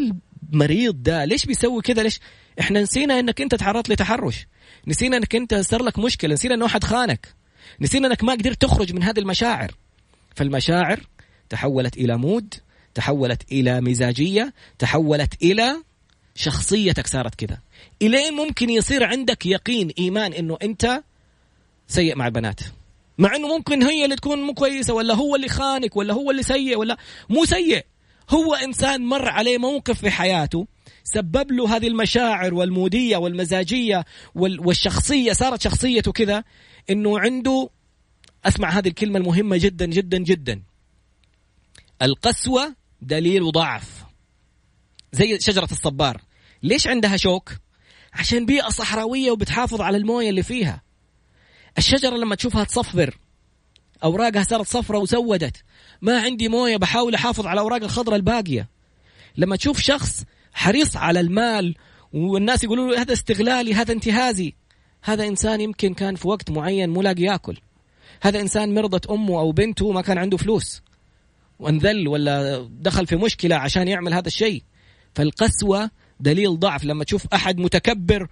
S1: المريض ده ليش بيسوي كذا ليش؟ إحنا نسينا إنك أنت تعرضت لتحرش. نسينا إنك أنت صار لك مشكلة. نسينا انه احد خانك. نسينا إنك ما قدرت تخرج من هذه المشاعر. فالمشاعر تحولت إلى مود تحولت إلى مزاجية تحولت إلى شخصيتك صارت كذا إلين ممكن يصير عندك يقين إيمان إنه أنت سيء مع البنات. مع إنه ممكن هي اللي تكون مو كويسة ولا هو اللي خانك ولا هو اللي سيء ولا مو سيء. هو إنسان مر عليه موقف في حياته سبب له هذه المشاعر والمودية والمزاجية والشخصية صارت شخصيته كذا إنه عنده أسمع هذه الكلمة المهمة جدا جدا جدا. القسوة دليل ضعف. زي شجرة الصبار. ليش عندها شوك؟ عشان بيئة صحراوية وبتحافظ على الموية اللي فيها. الشجرة لما تشوفها تصفر أوراقها صارت صفرة وسودت. ما عندي مويه بحاول أحافظ على الاوراق الخضراء الباقية. لما تشوف شخص حريص على المال والناس يقولوا له هذا استغلالي هذا انتهازي هذا إنسان يمكن كان في وقت معين مو لاقي يأكل. هذا إنسان مرضت أمه أو بنته ما كان عنده فلوس. وانذل ولا دخل في مشكلة عشان يعمل هذا الشيء. فالقسوة دليل ضعف. لما تشوف أحد متكبر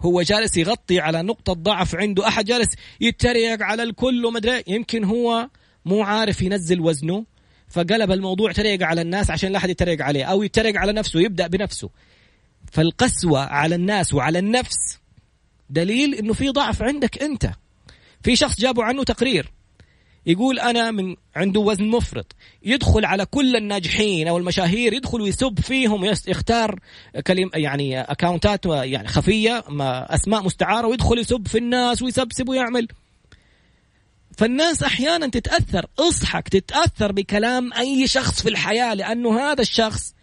S1: هو جالس يغطي على نقطة ضعف عنده أحد جالس يتريق على الكل ومدري يمكن هو مو عارف ينزل وزنه فقلب الموضوع تريق على الناس عشان لا أحد يتريق عليه أو يتريق على نفسه يبدأ بنفسه. فالقسوة على الناس وعلى النفس دليل إنه في ضعف عندك أنت. في شخص جابوا عنه تقرير يقول أنا من عنده وزن مفرط يدخل على كل الناجحين أو المشاهير يدخل ويسب فيهم يختار كلمه يعني اكونتات يعني خفية أسماء مستعارة ويدخل يسب في الناس ويسبسب ويعمل. فالناس أحيانا تتأثر اصحك تتأثر بكلام أي شخص في الحياة لأنه هذا الشخص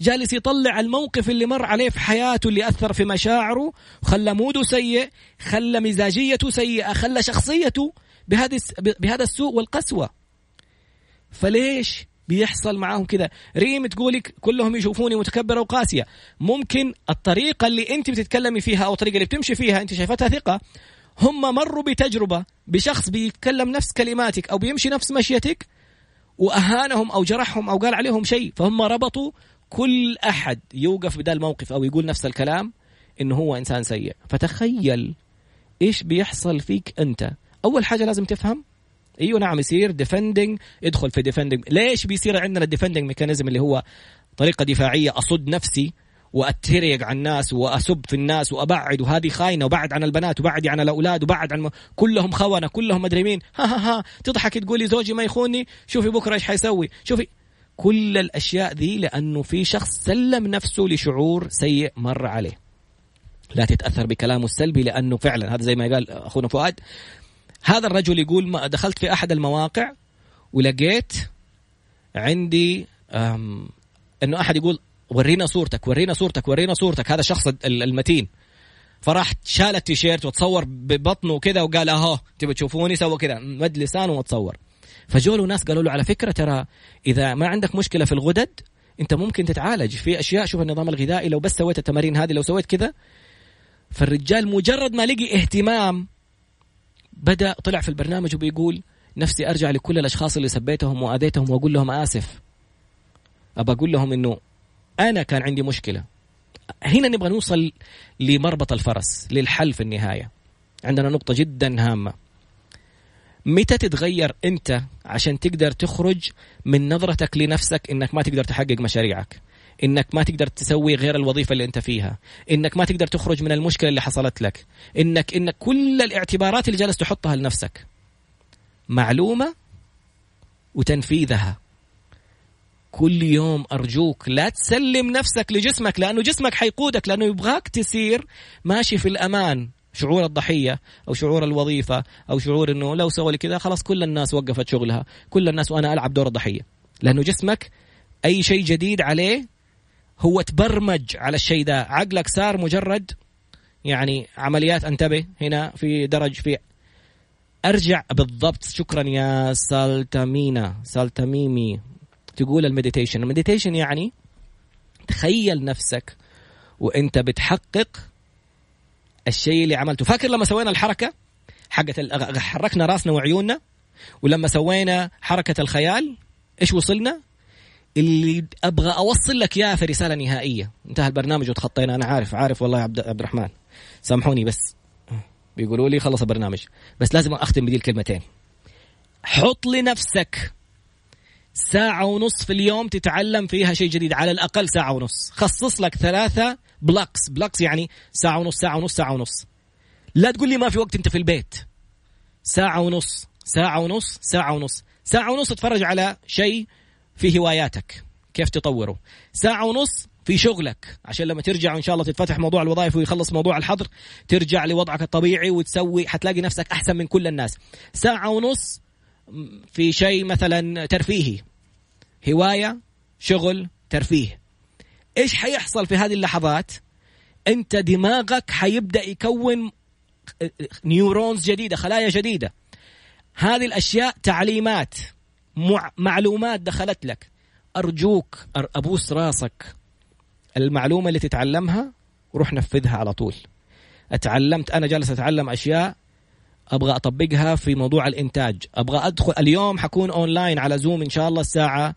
S1: جالس يطلع الموقف اللي مر عليه في حياته اللي أثر في مشاعره خلى موده سيء خلى مزاجيته سيئة خلى شخصيته بهذا السوء والقسوة. فليش بيحصل معاهم كذا ريم تقولك كلهم يشوفوني متكبرة وقاسية. ممكن الطريقة اللي أنت بتتكلمي فيها أو الطريقة اللي بتمشي فيها أنت شايفتها ثقة هم مروا بتجربة بشخص بيتكلم نفس كلماتك أو بيمشي نفس مشيتك وأهانهم أو جرحهم أو قال عليهم شيء فهم ربطوا كل أحد يوقف بدا الموقف أو يقول نفس الكلام إنه هو إنسان سيء. فتخيل إيش بيحصل فيك أنت. أول حاجة لازم تفهم إيوه نعم يصير defending ادخل في defending ليش بيصير عندنا ال defending mechanism اللي هو طريقة دفاعية أصد نفسي؟ واتريق على الناس وأسب في الناس وأبعد وهذه خاينة وبعد عن البنات وبعد عن الأولاد وبعد عن م... كلهم خونة كلهم مدري مين ها ها ها تضحك تقولي زوجي ما يخوني؟ شوفي بكرة إيش حيسوي؟ شوفي. كل الأشياء ذي لأنه في شخص سلم نفسه لشعور سيء مر عليه. لا تتأثر بكلامه السلبي لأنه فعلا هذا زي ما قال أخونا فؤاد. هذا الرجل يقول ما دخلت في أحد المواقع ولقيت عندي إنه أحد يقول ورينا صورتك ورينا صورتك ورينا صورتك. هذا الشخص المتين. فراح شال التيشيرت وتصور ببطنه كذا وقال أهو تبي تشوفوني؟ سوى كذا. مد لسانه وتصور. فجوا له ناس قالوا له على فكرة ترى إذا ما عندك مشكلة في الغدد أنت ممكن تتعالج. في أشياء شوف النظام الغذائي لو بس سويت التمارين هذه لو سويت كذا. فالرجال مجرد ما لقي اهتمام بدأ طلع في البرنامج وبيقول نفسي أرجع لكل الأشخاص اللي سبيتهم وآذيتهم وأقول لهم آسف. أبى أقول لهم إنه أنا كان عندي مشكلة. هنا نبغى نوصل لمربط الفرس للحل في النهاية. عندنا نقطة جدا هامة. متى تتغير أنت عشان تقدر تخرج من نظرتك لنفسك إنك ما تقدر تحقق مشاريعك؟ إنك ما تقدر تسوي غير الوظيفة اللي أنت فيها؟ إنك ما تقدر تخرج من المشكلة اللي حصلت لك؟ إنك انك كل الاعتبارات اللي جالس تحطها لنفسك معلومة وتنفيذها. كل يوم أرجوك لا تسلم نفسك لجسمك لأنه جسمك حيقودك لأنه يبغاك تسير ماشي في الأمان. شعور الضحية أو شعور الوظيفة أو شعور إنه لو سوى كذا خلاص كل الناس وقفت شغلها. كل الناس وأنا ألعب دور الضحية. لأنه جسمك أي شيء جديد عليه هو تبرمج على الشيء ده. عقلك صار مجرد يعني عمليات. انتبه هنا في درج في أرجع بالضبط. شكرا يا سالتامينا. سالتاميمي. تقول ال meditation. ال meditation يعني تخيل نفسك وانت بتحقق الشيء اللي عملته. فاكر لما سوينا الحركة حقت حركنا راسنا وعيوننا؟ ولما سوينا حركة الخيال إيش وصلنا؟ اللي أبغى أوصل لك اياه في رسالة نهائية. انتهى البرنامج وتخطينا. أنا عارف عارف والله يا عبد, عبد الرحمن. سامحوني بس. بيقولوا لي خلص البرنامج. بس لازم أختم بدي الكلمتين. حط لنفسك ساعة ونص في اليوم تتعلم فيها شيء جديد. على الأقل ساعة ونص. خصص لك ثلاثة blocks blocks يعني ساعة ونص ساعة ونص ساعة ونص. لا تقول لي ما في وقت أنت في البيت. ساعة ونص ساعة ونص ساعة ونص. ساعة ونص تتفرج على شيء في هواياتك. كيف تطوره؟ ساعة ونص في شغلك. عشان لما ترجع إن شاء الله تتفتح موضوع الوظائف ويخلص موضوع الحظر ترجع لوضعك الطبيعي وتسوي حتلاقي نفسك أحسن من كل الناس. ساعة ونص في شيء مثلا ترفيهي. هواية شغل ترفيه. إيش حيحصل في هذه اللحظات؟ أنت دماغك حيبدأ يكون نيورونز جديدة خلايا جديدة. هذه الأشياء تعليمات معلومات دخلت لك. أرجوك أبوس راسك. المعلومة اللي تتعلمها وروح نفذها على طول. أتعلمت أنا جالس أتعلم أشياء أبغى أطبقها في موضوع الإنتاج. أبغى أدخل اليوم حكون أونلاين على زوم إن شاء الله الساعة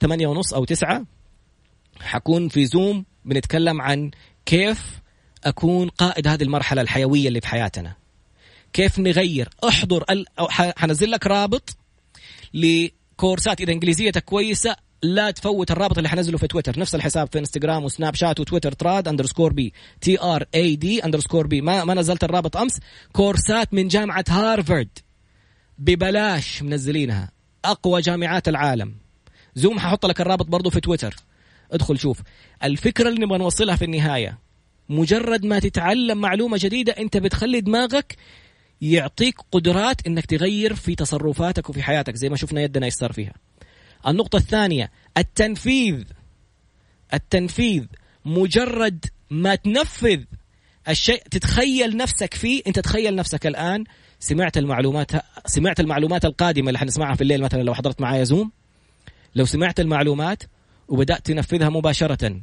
S1: 8 ونص أو 9 حكون في زوم بنتكلم عن كيف أكون قائد هذه المرحلة الحيوية اللي في حياتنا. كيف نغير. أحضر حنزل لك رابط لكورسات إذا انجليزيتك كويسة لا تفوت الرابط اللي حنزله في تويتر. نفس الحساب في انستغرام وسناب شات وتويتر تراد underscore B T R A D underscore B ما ما نزلت الرابط أمس. كورسات من جامعة هارفارد. ببلاش منزلينها. أقوى جامعات العالم. زوم ححط لك الرابط برضو في تويتر. ادخل شوف. الفكرة اللي نبغى نوصلها في النهاية. مجرد ما تتعلم معلومة جديدة أنت بتخلي دماغك يعطيك قدرات إنك تغير في تصرفاتك وفي حياتك زي ما شفنا يدنا يصير فيها. النقطة الثانية التنفيذ. التنفيذ مجرد ما تنفذ الشيء تتخيل نفسك فيه. انت تخيل نفسك الآن سمعت المعلومات سمعت المعلومات القادمة اللي حنسمعها في الليل مثلا لو حضرت معايا زوم لو سمعت المعلومات وبدأت تنفذها مباشرة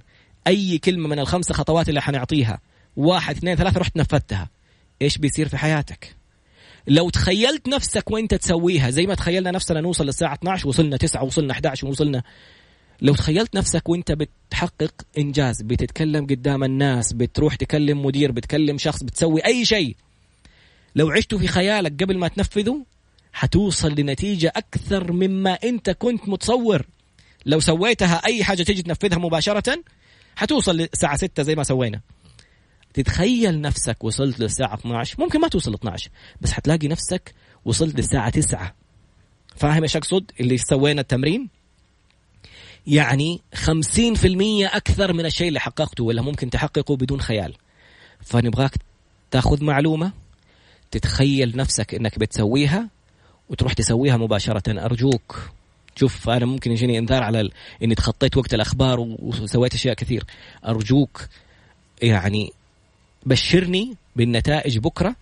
S1: أي كلمة من الخمسة خطوات اللي حنعطيها واحد اثنين ثلاثة رحت نفذتها إيش بيصير في حياتك؟ لو تخيلت نفسك وانت تسويها زي ما تخيلنا نفسنا نوصل للساعة 12 وصلنا 9 وصلنا 11 وصلنا لو تخيلت نفسك وانت بتحقق إنجاز بتتكلم قدام الناس بتروح تكلم مدير بتكلم شخص بتسوي أي شيء لو عشته في خيالك قبل ما تنفذه حتوصل لنتيجة أكثر مما أنت كنت متصور. لو سويتها أي حاجة تيجي تنفذها مباشرة حتوصل للساعة 6 زي ما سوينا. تتخيل نفسك وصلت للساعة 12 ممكن ما توصل 12 بس حتلاقي نفسك وصلت للساعة 9 فاهم إيش أقصد؟ اللي سوينا التمرين؟ يعني 50% أكثر من الشيء اللي حققته ولا ممكن تحققه بدون خيال. فنبغاك تاخذ معلومة تتخيل نفسك إنك بتسويها وتروح تسويها مباشرة. أرجوك شوف أنا ممكن يجيني إنذار على ال... إني تخطيت وقت الأخبار وسويت أشياء كثير. أرجوك يعني بشرني بالنتائج بكرة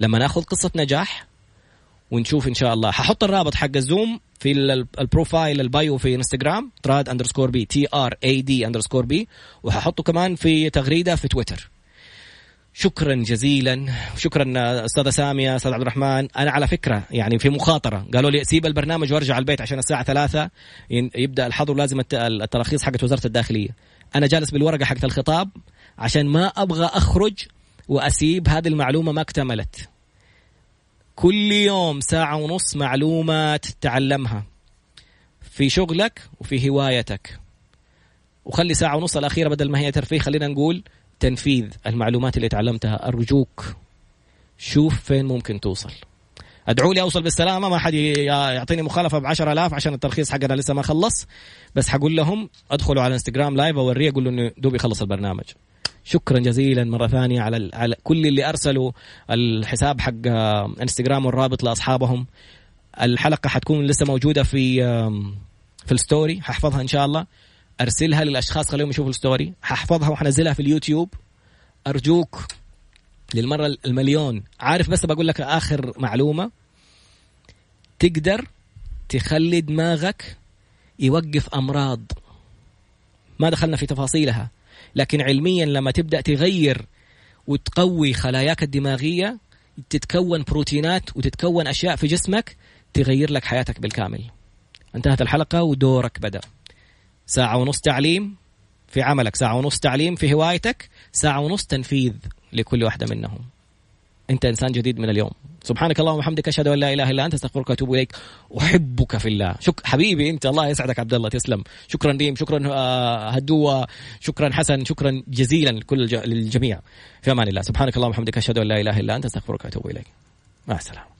S1: لما ناخذ قصة نجاح ونشوف إن شاء الله. ححط الرابط حق الزوم في ال profile ال bio في إنستغرام تراد underscore B T R A D underscore B وححطه كمان في تغريدة في تويتر. شكرا جزيلا. شكرا أستاذة سامية أستاذ عبد الرحمن. أنا على فكرة يعني في مخاطرة. قالوا لي سيب البرنامج وأرجع البيت عشان الساعة ثلاثة. يبدأ الحظر لازم التراخيص حقت وزارة الداخلية. أنا جالس بالورقة حقت الخطاب. عشان ما أبغى أخرج وأسيب هذه المعلومة ما اكتملت. كل يوم ساعة ونص معلومات تتعلمها في شغلك وفي هوايتك. وخلي ساعة ونص الأخيرة بدل ما هي ترفيه خلينا نقول تنفيذ المعلومات اللي تعلمتها. أرجوك شوف فين ممكن توصل. ادعوا لي أوصل بالسلامة ما حد يعطيني مخالفة ب 10000 عشان الترخيص حقنا لسه ما خلص. بس حقول لهم أدخلوا على انستغرام لايف أوريه أقول له إنه دوبي خلص البرنامج. شكرا جزيلا مرة ثانية على على كل اللي أرسلوا الحساب حق إنستغرام والرابط لأصحابهم. الحلقة حتكون لسه موجودة في في ال story ححفظها إن شاء الله. أرسلها للأشخاص خليهم يشوفوا ال story. ححفظها وحنزلها في اليوتيوب. أرجوك للمرة المليون. عارف بس بقول لك آخر معلومة؟ تقدر تخلي دماغك يوقف أمراض. ما دخلنا في تفاصيلها. لكن علميا لما تبدأ تغير وتقوي خلاياك الدماغية تتكون بروتينات وتتكون أشياء في جسمك تغير لك حياتك بالكامل. انتهت الحلقة ودورك بدأ. ساعة ونص تعليم في عملك ساعة ونص تعليم في هوايتك ساعة ونص تنفيذ لكل واحدة منهم. أنت إنسان جديد من اليوم. سبحانك اللهم وبحمدك أشهد أن لا إله إلا أنت أستغفرك وأتوب إليك. أحبك في الله. شك حبيبي أنت الله يسعدك عبد الله تسلم. شكرا ريم شكرا آه، هدوة شكرا حسن شكرا جزيلا لكل للجميع. في أمان الله. سبحانك اللهم وبحمدك أشهد أن لا إله إلا أنت أستغفرك وأتوب إليك. مع السلامة.